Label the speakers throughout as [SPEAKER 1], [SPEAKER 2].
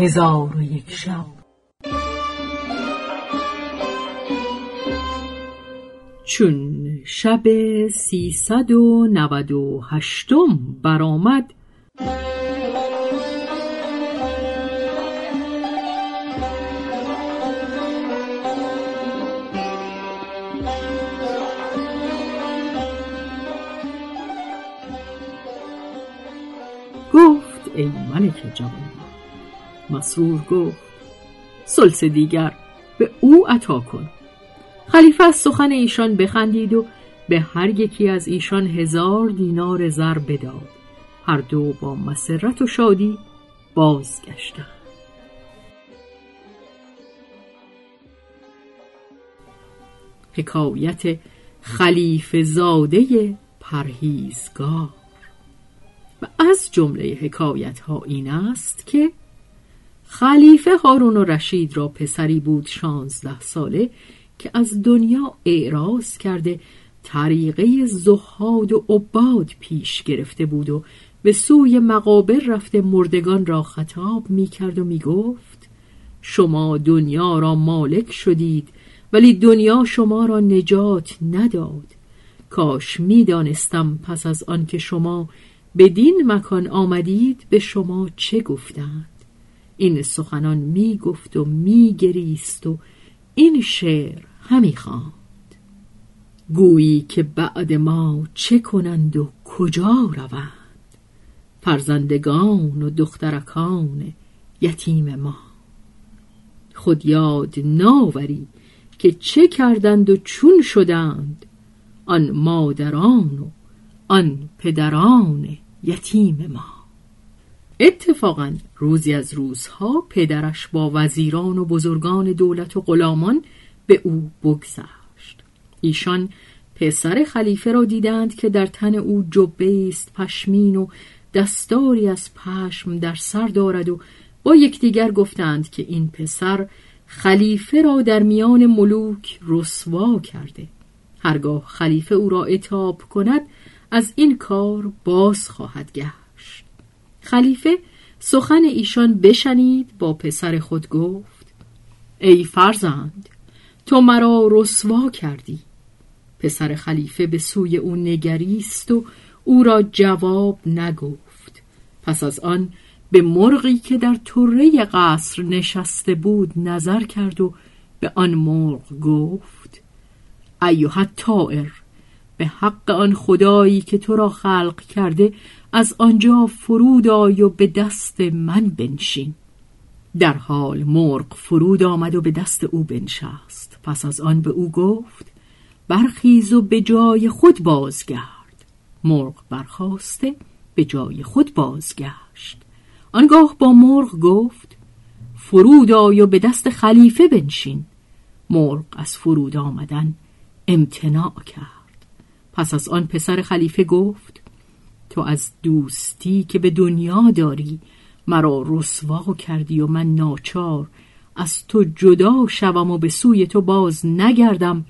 [SPEAKER 1] هزار و یک شب.
[SPEAKER 2] چون شب سیصد و نود و هشتم برآمد گفت ای ملک جوان مسرور گفت سلس دیگر به او عطا کن. خلیفه از سخن ایشان بخندید و به هر یکی از ایشان هزار دینار زر بداد. هر دو با مسرت و شادی بازگشتند. حکایت خلیفه زاده پرهیزگار. و از جمله حکایت ها این است که خلیفه هارون و رشید را پسری بود شانزده ساله که از دنیا اعراض کرده طریقه زهاد و عباد پیش گرفته بود و به سوی مقابر رفته مردگان را خطاب می کرد و می گفت شما دنیا را مالک شدید ولی دنیا شما را نجات نداد. کاش می دانستم پس از آنکه شما بدین مکان آمدید به شما چه گفتند؟ این سخنان می گفت و می گریست و این شعر همی خواند. گویی که بعد ما چه کنند و کجا روند؟ فرزندگان و دخترکان یتیم ما. خود یاد ناوری که چه کردند و چون شدند؟ آن مادران و آن پدران یتیم ما. اتفاقا روزی از روزها پدرش با وزیران و بزرگان دولت و غلامان به او بگذشت. ایشان پسر خلیفه را دیدند که در تن او جبه است پشمین و دستاری از پشم در سر دارد و با یکدیگر گفتند که این پسر خلیفه را در میان ملوک رسوا کرده. هرگاه خلیفه او را اتاب کند از این کار باز خواهد گشت. خلیفه سخن ایشان بشنید با پسر خود گفت ای فرزند تو مرا رسوا کردی. پسر خلیفه به سوی او نگریست و او را جواب نگفت. پس از آن به مرغی که در طره قصر نشسته بود نظر کرد و به آن مرغ گفت ایوه طائر به حق آن خدایی که تو را خلق کرده از آنجا فرود آی و به دست من بنشین. در حال مرغ فرود آمد و به دست او بنشست. پس از آن به او گفت برخیز و به جای خود بازگرد. مرغ برخواسته به جای خود بازگشت. آنگاه با مرغ گفت فرود آی و به دست خلیفه بنشین. مرغ از فرود آمدن امتناع کرد. پس از آن پسر خلیفه گفت تو از دوستی که به دنیا داری مرا رسوا کردی و من ناچار. از تو جدا شوم و به سوی تو باز نگردم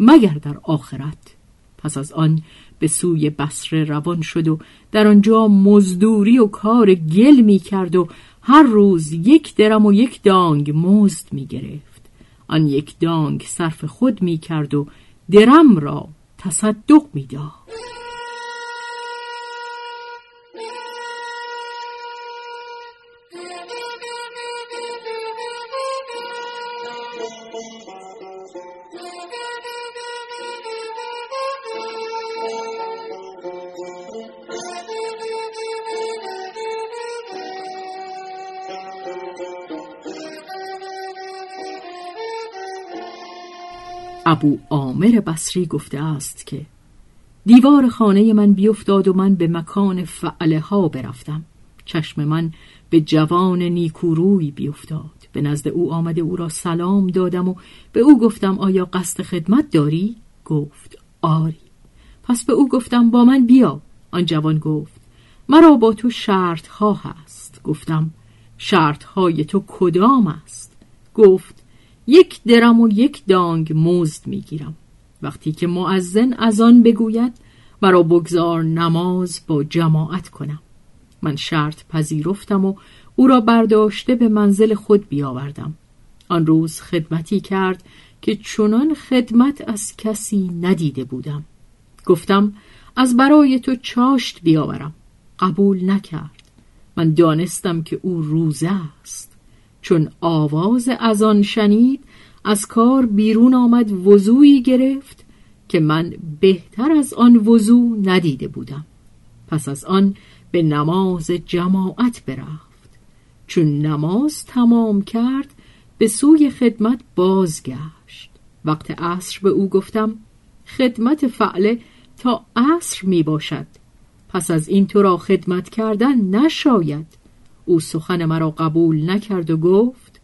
[SPEAKER 2] مگر در آخرت. پس از آن به سوی بسره روان شد و در آنجا مزدوری و کار گل می کرد و هر روز یک درم و یک دانگ مزد می گرفت. آن یک دانگ صرف خود می کرد و درم را تصدق می ابو عامر بصری گفته است که دیوار خانه من بیفتاد و من به مکان فعله ها برفتم. چشم من به جوان نیکوروی بیفتاد. به نزد او آمده او را سلام دادم و به او گفتم آیا قصد خدمت داری؟ گفت آری. پس به او گفتم با من بیا. آن جوان گفت مرا با تو شرط ها هست. گفتم شرط های تو کدام است؟ گفت یک درم و یک دانگ مزد می‌گیرم. وقتی که معزن از آن بگوید مرا بگذار نماز با جماعت کنم. من شرط پذیرفتم و او را برداشته به منزل خود بیاوردم. آن روز خدمتی کرد که چنان خدمت از کسی ندیده بودم. گفتم از برای تو چاشت بیاورم. قبول نکرد. من دانستم که او روزه است. چون آواز از آن شنید از کار بیرون آمد وضوعی گرفت که من بهتر از آن وضوع ندیده بودم. پس از آن به نماز جماعت برفت. چون نماز تمام کرد به سوی خدمت بازگشت. وقت عصر به او گفتم خدمت فعله تا عصر می باشد پس از این تو را خدمت کردن نشاید. او سخن مرا قبول نکرد و گفت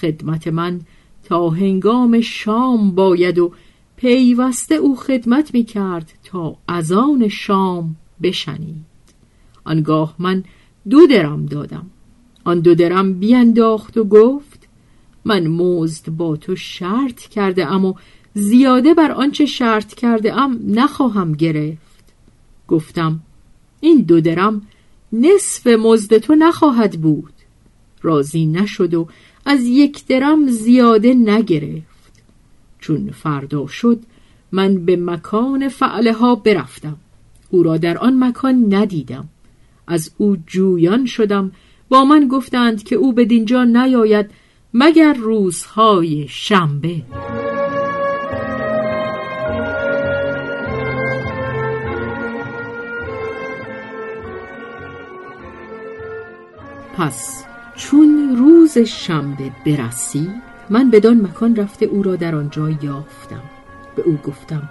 [SPEAKER 2] خدمت من تا هنگام شام باید و پیوسته او خدمت می کرد تا ازان شام بشنید. آنگاه من دو درم دادم. آن دو درم بیانداخت و گفت من مزد با تو شرط کرده ام و زیاده بر آنچه شرط کرده ام نخواهم گرفت. گفتم این دو درم نصف مزد تو نخواهد بود. راضی نشد و از یک درم زیاده نگرفت. چون فردا شد من به مکان فعله ها برفتم. او را در آن مکان ندیدم. از او جویان شدم. با من گفتند که او به دینجا نیاید مگر روزهای شنبه. پس چون روز شنبه برسید من بدان مکان رفته او را در آنجا یافتم. به او گفتم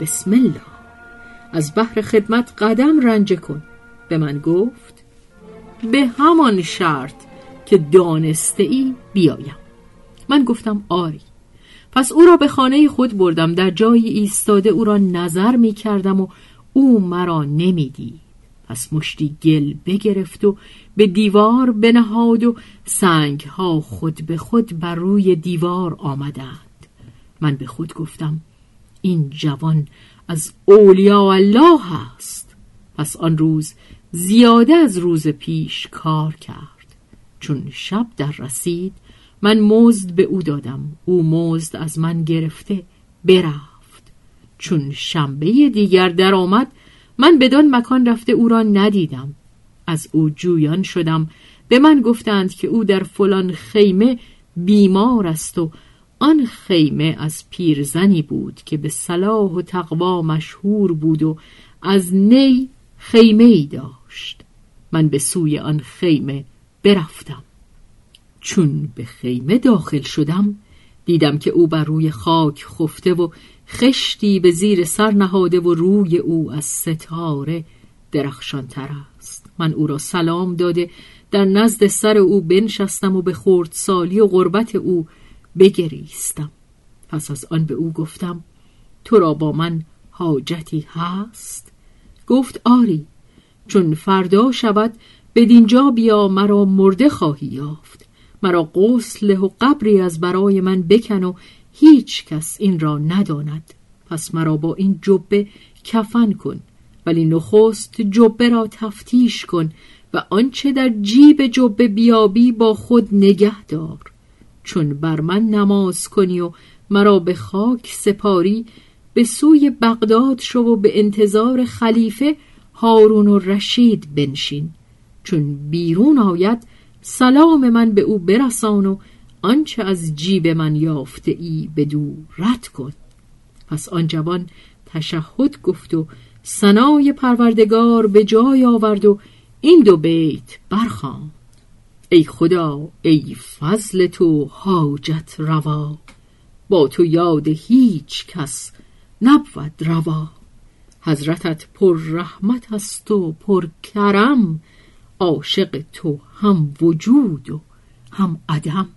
[SPEAKER 2] بسم الله از بحر خدمت قدم رنج کن. به من گفت به همان شرط که دانسته ای بیایم. من گفتم آری. پس او را به خانه خود بردم. در جایی ایستاده او را نظر می کردم و او مرا نمی‌دید پس مشتی گل بگرفت و به دیوار بنهاد و سنگ ها خود به خود بر روی دیوار آمدند. من به خود گفتم این جوان از اولیاء الله است. پس آن روز زیاده از روز پیش کار کرد. چون شب در رسید من مزد به او دادم. او مزد از من گرفته برفت. چون شنبه دیگر درآمد من بدان مکان رفته او را ندیدم. از او جویان شدم. به من گفتند که او در فلان خیمه بیمار است و آن خیمه از پیرزنی بود که به صلاح و تقوا مشهور بود و از نی خیمه ای داشت. من به سوی آن خیمه برفتم. چون به خیمه داخل شدم دیدم که او بر روی خاک خفته و خشتی به زیر سر نهاده و روی او از ستاره درخشانتر است. من او را سلام داده در نزد سر او بنشستم و به سالی و غربت او بگریستم. پس از آن به او گفتم تو را با من حاجتی هست؟ گفت آری چون فردا شود به دینجا بیا مرا مرده خواهی یافت. مرا غسل و قبری از برای من بکن و هیچ کس این را نداند. پس مرا با این جبه کفن کن ولی نخست جبه را تفتیش کن و آنچه در جیب جبه بیابی با خود نگه دار. چون بر من نماز کنی و مرا به خاک سپاری به سوی بغداد شو و به انتظار خلیفه هارون و رشید بنشین. چون بیرون آید سلام من به او برسان و آنچه از جیب من یافته ای بدو رد کن. پس آن جوان تشهد گفت و سنای پروردگار به جای آورد و این دو بیت برخان ای خدا ای فضل تو حاجت روا. با تو یاد هیچ کس نبود روا. حضرتت پر رحمت است و پر کرم عاشق تو هم وجود و هم عدم.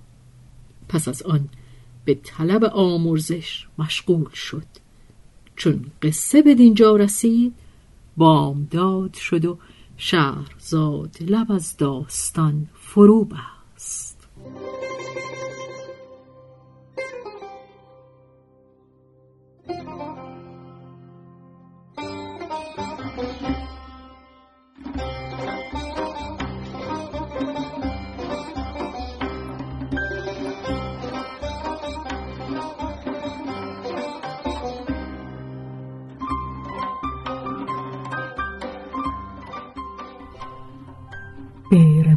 [SPEAKER 2] پس از آن به طلب آمرزش مشغول شد. چون قصه به دینجا رسید بامداد شد و شهرزاد لب از داستان فرو بست.